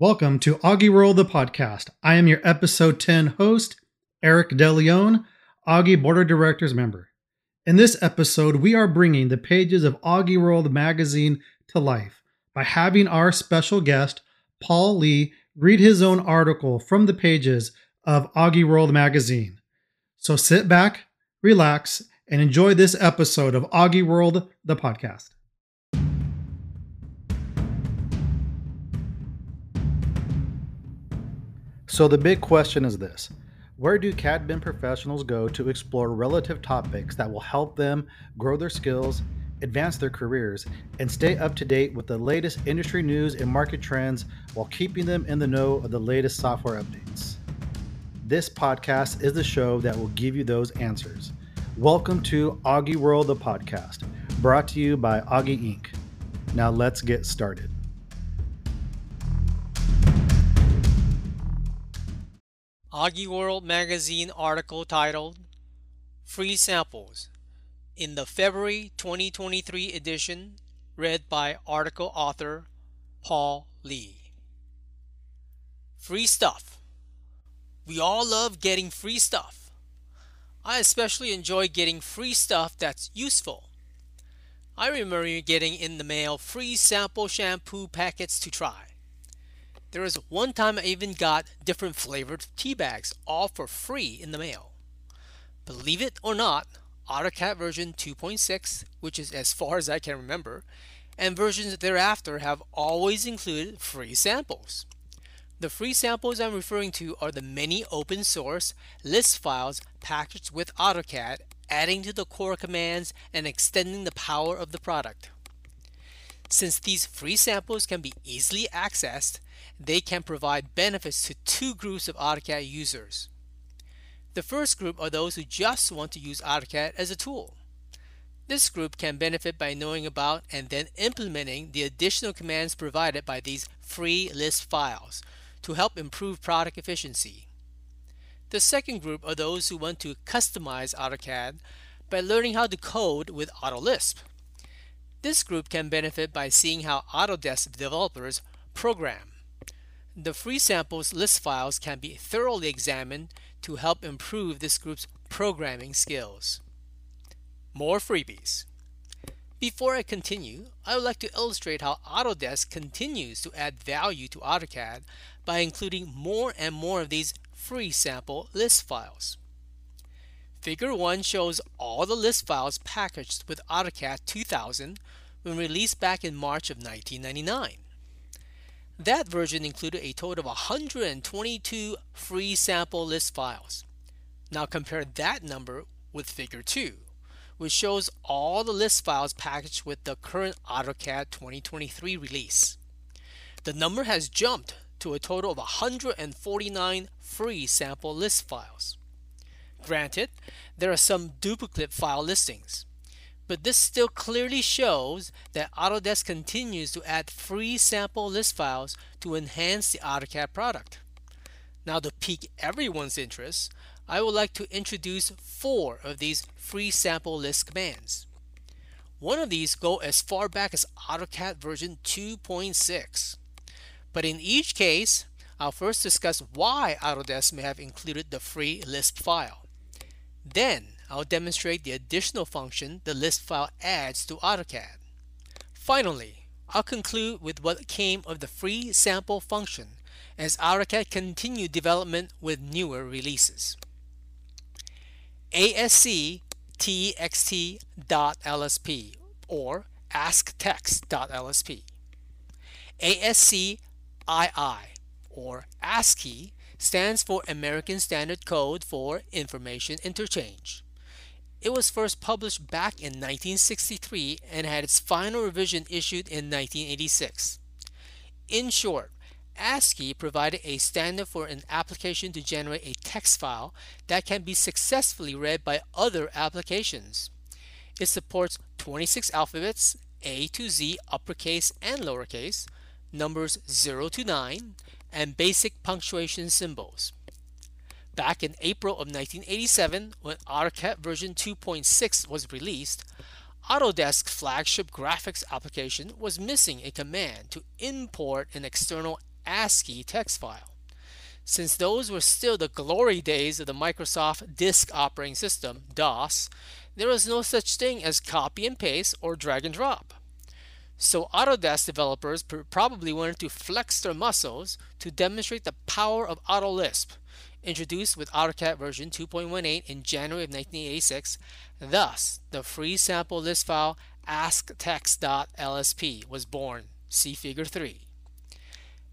Welcome to AUGIWORLD, the podcast. I am your episode 10 host, Eric DeLeon, AUGI Board of Directors member. In this episode, we are bringing the pages of AUGIWORLD magazine to life by having our special guest, Paul Li, read his own article from the pages of AUGIWORLD magazine. So sit back, relax, and enjoy this episode of AUGIWORLD, the podcast. So the big question is this Where do CAD/BIM professionals go to explore relative topics that will help them grow their skills, advance their careers, and stay up to date with the latest industry news and market trends while keeping them in the know of the latest software updates? This podcast is the show that will give you those answers. Welcome to AUGIWORLD, the podcast, brought to you by AUGI Inc. Now let's get started. AUGIWORLD magazine article titled Free Samples in the February 2023 edition, read by article author Paul Li. Free stuff. We all love getting free stuff. I especially enjoy getting free stuff that's useful. I remember getting in the mail free sample shampoo packets to try. There was one time I even got different flavored tea bags, all for free in the mail. Believe it or not, AutoCAD version 2.6, which is as far as I can remember, and versions thereafter have always included free samples. The free samples I'm referring to are the many open source Lisp files packaged with AutoCAD, adding to the core commands and extending the power of the product. Since these free samples can be easily accessed, they can provide benefits to two groups of AutoCAD users. The first group are those who just want to use AutoCAD as a tool. This group can benefit by knowing about and then implementing the additional commands provided by these free Lisp files to help improve product efficiency. The second group are those who want to customize AutoCAD by learning how to code with AutoLisp. This group can benefit by seeing how Autodesk developers program. The free samples Lisp files can be thoroughly examined to help improve this group's programming skills. More freebies. Before I continue, I would like to illustrate how Autodesk continues to add value to AutoCAD by including more and more of these free sample Lisp files. Figure 1 shows all the Lisp files packaged with AutoCAD 2000 when released back in March of 1999. That version included a total of 122 free sample Lisp files. Now compare that number with Figure 2, which shows all the Lisp files packaged with the current AutoCAD 2023 release. The number has jumped to a total of 149 free sample list files. Granted, there are some duplicate file listings, but this still clearly shows that Autodesk continues to add free sample Lisp files to enhance the AutoCAD product. Now to pique everyone's interest, I would like to introduce four of these free sample Lisp commands. One of these go as far back as AutoCAD version 2.6. But in each case, I'll first discuss why Autodesk may have included the free Lisp file. Then I'll demonstrate the additional function the Lisp file adds to AutoCAD. Finally, I'll conclude with what came of the free sample function as AutoCAD continued development with newer releases. ASC or asctext.lsp. ASCII or ASCII stands for American Standard Code for Information Interchange. It was first published back in 1963 and had its final revision issued in 1986. In short, ASCII provided a standard for an application to generate a text file that can be successfully read by other applications. It supports 26 alphabets, A to Z uppercase and lowercase, numbers 0 to 9, and basic punctuation symbols. Back in April of 1987, when AutoCAD version 2.6 was released, Autodesk's flagship graphics application was missing a command to import an external ASCII text file. Since those were still the glory days of the Microsoft Disk Operating System, DOS, there was no such thing as copy and paste or drag and drop. So Autodesk developers probably wanted to flex their muscles to demonstrate the power of AutoLisp, introduced with AutoCAD version 2.18 in January of 1986. Thus, the free sample Lisp file asctext.lsp was born. See Figure 3.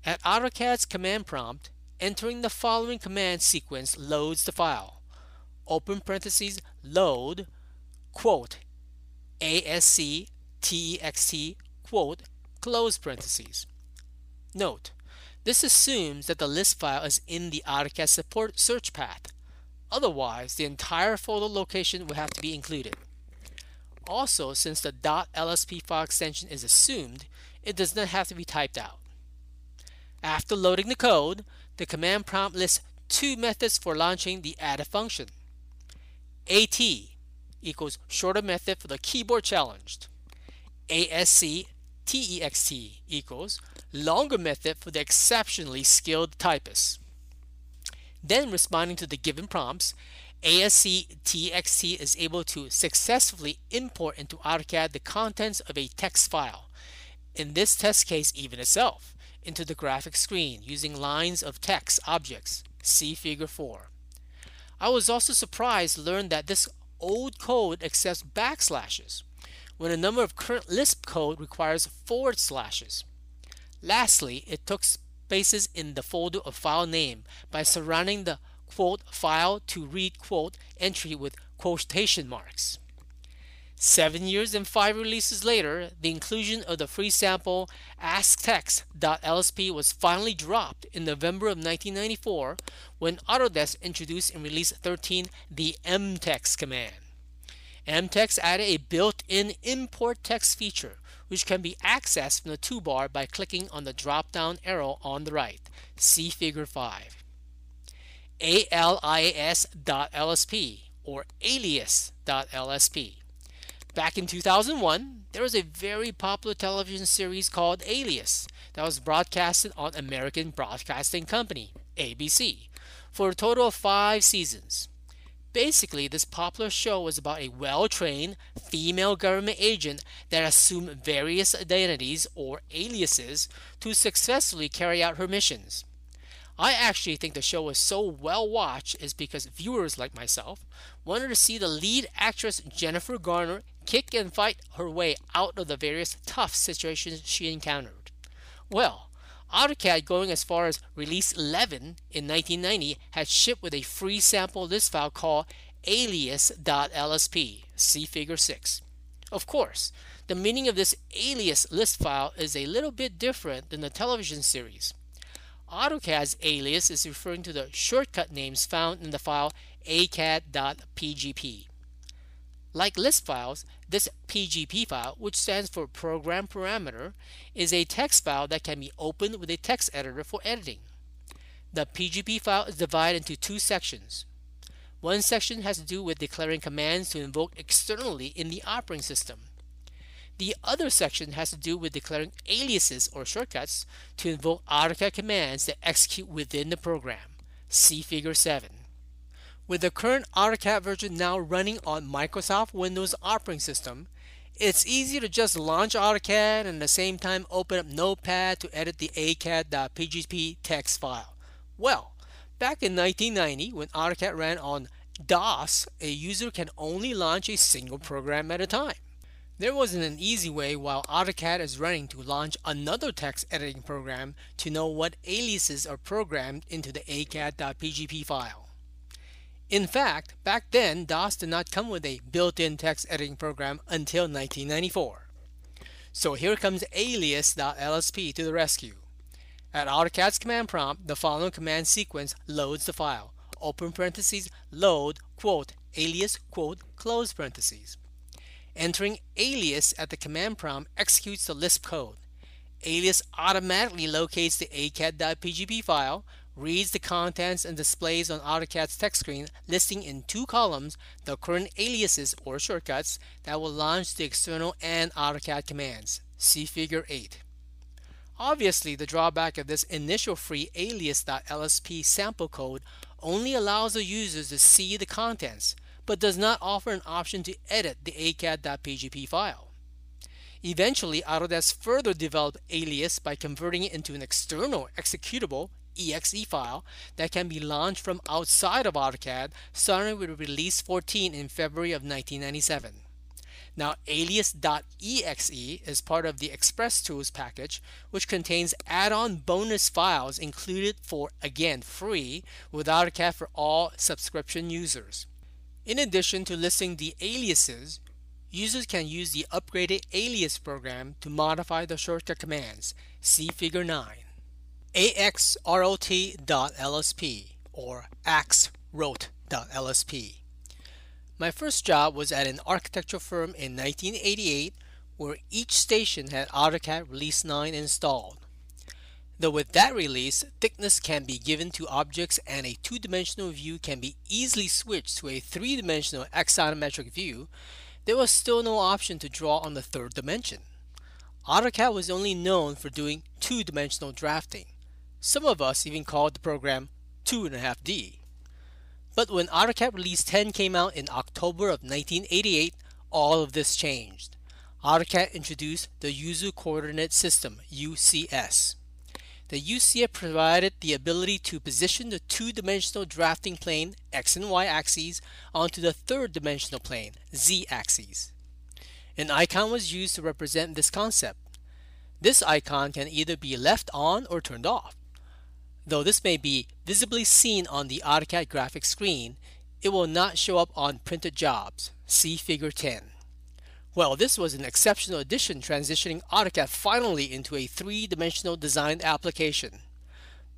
At AutoCAD's command prompt, entering the following command sequence loads the file. Open parentheses load quote ASC TEXT quote close parentheses. Note, this assumes that the Lisp file is in the AutoCAD support search path. Otherwise, the entire folder location will have to be included. Also, since the .lsp file extension is assumed, it does not have to be typed out. After loading the code, the command prompt lists two methods for launching the added function. AT equals shorter method for the keyboard challenged. ASC TEXT equals longer method for the exceptionally skilled typist. Then responding to the given prompts, ASC TXT is able to successfully import into AutoCAD the contents of a text file, in this test case even itself into the graphic screen using lines of text objects. See Figure 4. I was also surprised to learn that this old code accepts backslashes when a number of current Lisp code requires forward slashes. Lastly, it took spaces in the folder of file name by surrounding the quote file to read quote entry with quotation marks. Seven years and five releases later, the inclusion of the free sample AscText.lsp was finally dropped in November of 1994 when Autodesk introduced in Release 13 the mtext command. Mtext added a built-in import text feature which can be accessed from the toolbar by clicking on the drop-down arrow on the right. See Figure 5. alias.lsp or alias.lsp Back in 2001, there was a very popular television series called Alias that was broadcasted on American Broadcasting Company, ABC, for a total of five seasons. Basically, this popular show was about a well trained female government agent that assumed various identities or aliases to successfully carry out her missions. I actually think the show was so well watched is because viewers like myself wanted to see the lead actress Jennifer Garner kick and fight her way out of the various tough situations she encountered. Well, AutoCAD going as far as release 11 in 1990 had shipped with a free sample Lisp file called alias.lsp, see figure 6. Of course, the meaning of this alias Lisp file is a little bit different than the television series. AutoCAD's alias is referring to the shortcut names found in the file acad.pgp. Like Lisp files, this PGP file, which stands for Program Parameter, is a text file that can be opened with a text editor for editing. The PGP file is divided into two sections. One section has to do with declaring commands to invoke externally in the operating system. The other section has to do with declaring aliases or shortcuts to invoke AutoCAD commands that execute within the program. See Figure 7. With the current AutoCAD version now running on Microsoft Windows operating system, it's easy to just launch AutoCAD and at the same time open up Notepad to edit the acad.pgp text file. Well, back in 1990 when AutoCAD ran on DOS, a user can only launch a single program at a time. There wasn't an easy way while AutoCAD is running to launch another text editing program to know what aliases are programmed into the acad.pgp file. In fact, back then DOS did not come with a built-in text editing program until 1994. So here comes alias.lsp to the rescue. At AutoCAD's command prompt, the following command sequence loads the file. Open parentheses, load, quote, alias, quote, close parentheses. Entering alias at the command prompt executes the Lisp code. Alias automatically locates the acad.pgp file, reads the contents and displays on AutoCAD's text screen listing in two columns the current aliases or shortcuts that will launch the external and AutoCAD commands. See Figure 8. Obviously, the drawback of this initial free alias.lsp sample code only allows the users to see the contents, but does not offer an option to edit the acad.pgp file. Eventually, Autodesk further developed Alias by converting it into an external executable exe file that can be launched from outside of AutoCAD starting with release 14 in February of 1997. Now, alias.exe is part of the Express Tools package, which contains add-on bonus files included for, again, free with AutoCAD for all subscription users. In addition to listing the aliases, users can use the upgraded alias program to modify the shortcut commands. See Figure 9. axrot.lsp or axrot.lsp my first job was at an architectural firm in 1988 where each station had AutoCAD Release 9 installed. Though with that release, thickness can be given to objects and a two-dimensional view can be easily switched to a three-dimensional axonometric view, there was still no option to draw on the third dimension. AutoCAD was only known for doing two-dimensional drafting. Some of us even called the program 2.5D. But when AutoCAD Release 10 came out in October of 1988, all of this changed. AutoCAD introduced the User Coordinate System, UCS. The UCS provided the ability to position the two-dimensional drafting plane, X and Y axes, onto the third-dimensional plane, Z axes. An icon was used to represent this concept. This icon can either be left on or turned off. Though this may be visibly seen on the AutoCAD graphic screen, it will not show up on printed jobs. See Figure 10. Well, this was an exceptional addition transitioning AutoCAD finally into a three-dimensional design application.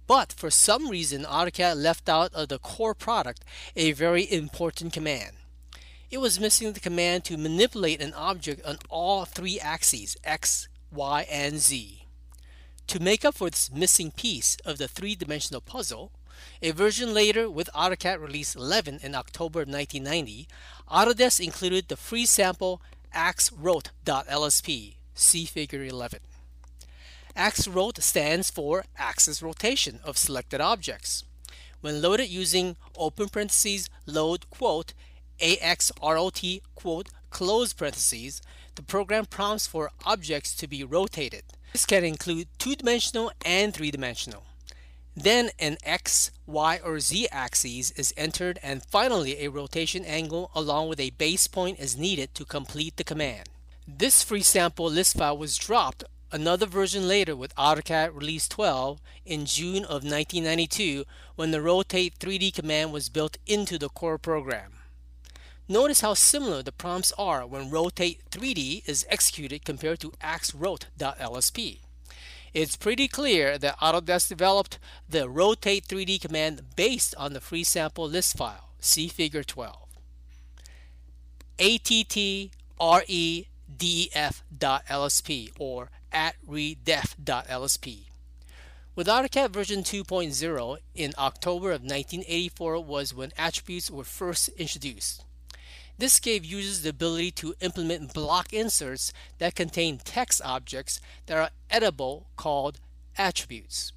But for some reason, AutoCAD left out of the core product a very important command. It was missing the command to manipulate an object on all three axes, X, Y, and Z. To make up for this missing piece of the three-dimensional puzzle, a version later with AutoCAD Release 11 in October 1990, Autodesk included the free sample axrot.lsp, see Figure 11. axrot stands for axis rotation of selected objects. When loaded using open parentheses load quote axrot quote close parentheses, the program prompts for objects to be rotated. This can include two-dimensional and three-dimensional. Then an X, Y, or Z axis is entered and finally a rotation angle along with a base point is needed to complete the command. This free sample Lisp file was dropped another version later with AutoCAD Release 12 in June of 1992 when the Rotate 3D command was built into the core program. Notice how similar the prompts are when Rotate 3D is executed compared to axrot.lsp. It's pretty clear that Autodesk developed the Rotate 3D command based on the free sample Lisp file. See Figure 12. attredef.lsp or attredef.lsp. With AutoCAD version 2.0 in October of 1984 was when attributes were first introduced. This gave users the ability to implement block inserts that contain text objects that are editable called attributes.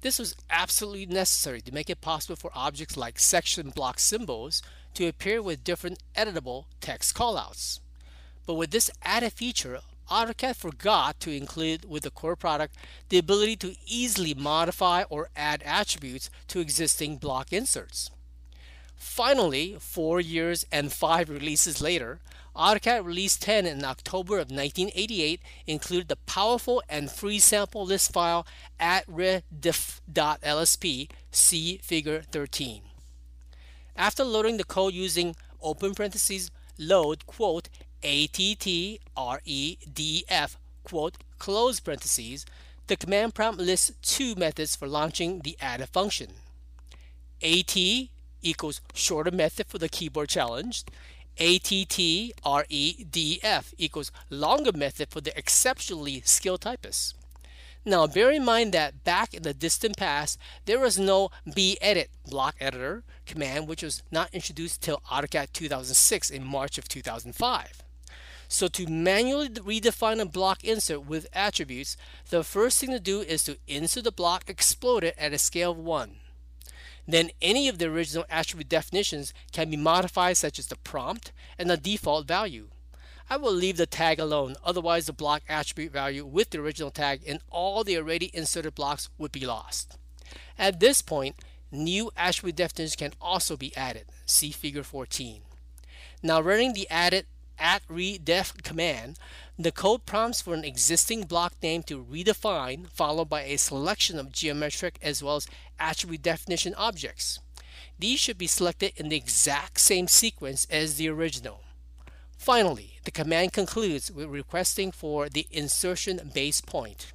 This was absolutely necessary to make it possible for objects like section block symbols to appear with different editable text callouts. But with this added feature, AutoCAD forgot to include with the core product the ability to easily modify or add attributes to existing block inserts. Finally, four years and five releases later, AutoCAD Release 10 in October of 1988 included the powerful and free sample Lisp file attredef.lsp, see Figure 13. After loading the code using open parentheses load quote attredef quote close parentheses, the command prompt lists two methods for launching the added function. AT equals shorter method for the keyboard challenge. ATTREDF equals longer method for the exceptionally skilled typist. Now bear in mind that back in the distant past, there was no bedit block editor command which was not introduced till AutoCAD 2006 in March of 2005. So to manually redefine a block insert with attributes, the first thing to do is to insert the block exploded at a scale of 1. Then any of the original attribute definitions can be modified such as the prompt and the default value. I will leave the tag alone, otherwise the block attribute value with the original tag and all the already inserted blocks would be lost. At this point, new attribute definitions can also be added. See figure 14. Now running the added attredef command, the code prompts for an existing block name to redefine, followed by a selection of geometric as well as attribute definition objects. These should be selected in the exact same sequence as the original. Finally, the command concludes with requesting for the insertion base point.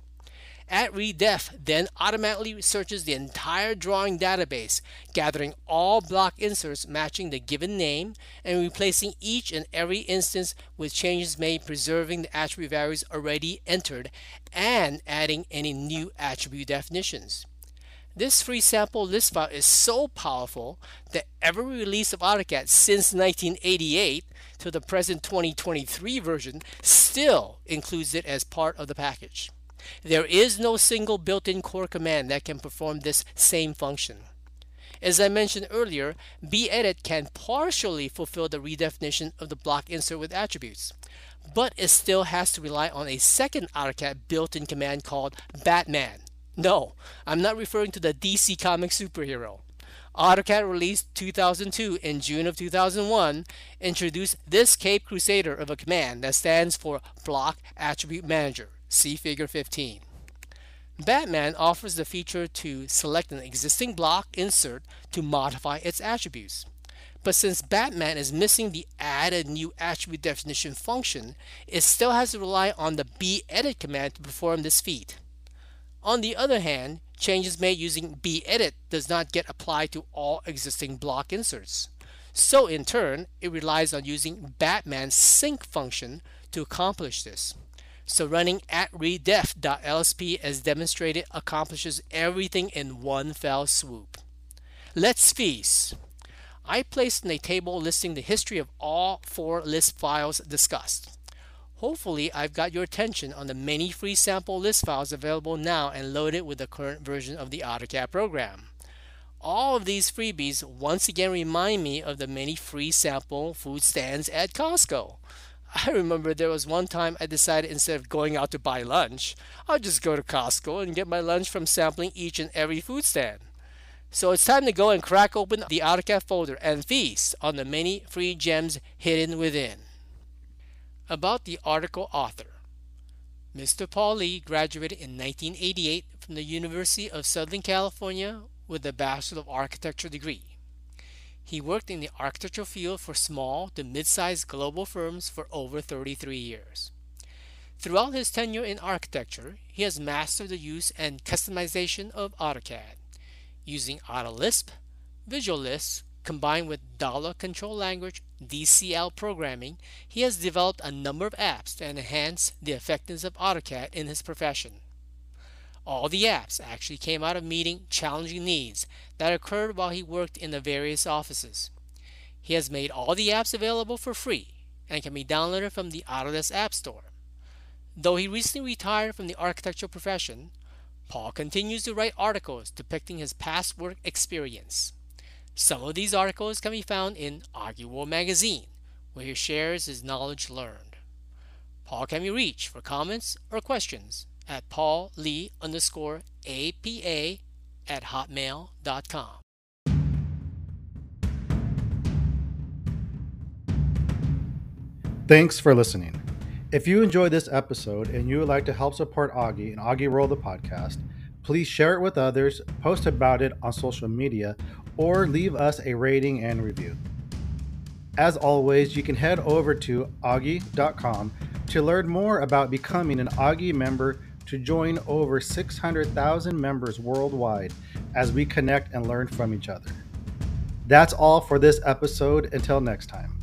Attredef then automatically searches the entire drawing database, gathering all block inserts matching the given name and replacing each and every instance with changes made preserving the attribute values already entered and adding any new attribute definitions. This free sample Lisp file is so powerful that every release of AutoCAD since 1988 to the present 2023 version still includes it as part of the package. There is no single built-in core command that can perform this same function. As I mentioned earlier, bedit can partially fulfill the redefinition of the block insert with attributes, but it still has to rely on a second AutoCAD built-in command called Batman. No, I'm not referring to the DC comic superhero. AutoCAD released 2002 in June of 2001 introduced this Cape Crusader of a command that stands for Block Attribute Manager. See figure 15. Batman offers the feature to select an existing block insert to modify its attributes. But since Batman is missing the add a new attribute definition function, it still has to rely on the bedit command to perform this feat. On the other hand, changes made using bedit does not get applied to all existing block inserts. So in turn, it relies on using Batman's sync function to accomplish this. So running attredef.lsp as demonstrated accomplishes everything in one fell swoop. Let's feast. I placed in a table listing the history of all four Lisp files discussed. Hopefully I've got your attention on the many free sample Lisp files available now and loaded with the current version of the AutoCAD program. All of these freebies once again remind me of the many free sample food stands at Costco. I remember there was one time I decided instead of going out to buy lunch, I'll just go to Costco and get my lunch from sampling each and every food stand. So it's time to go and crack open the AutoCAD folder and feast on the many free gems hidden within. About the article author Mr. Paul Li graduated in 1988 from the University of Southern California with a Bachelor of Architecture degree. He worked in the architectural field for small to mid-sized global firms for over 33 years. Throughout his tenure in architecture, he has mastered the use and customization of AutoCAD. Using AutoLisp, VisualLisp, combined with Dialog Control Language DCL programming, he has developed a number of apps to enhance the effectiveness of AutoCAD in his profession. All the apps actually came out of meeting challenging needs that occurred while he worked in the various offices. He has made all the apps available for free and can be downloaded from the Autodesk App Store. Though he recently retired from the architectural profession, Paul continues to write articles depicting his past work experience. Some of these articles can be found in AUGIWORLD magazine, where he shares his knowledge learned. Paul can be reached for comments or questions at Paul Li underscore APA at hotmail.com. Thanks for listening. If you enjoyed this episode and you would like to help support AUGI and AUGIWORLD the podcast, please share it with others, post about it on social media, or leave us a rating and review. As always, you can head over to augi.com to learn more about becoming an AUGI member to join over 600,000 members worldwide as we connect and learn from each other. That's all for this episode. Until next time.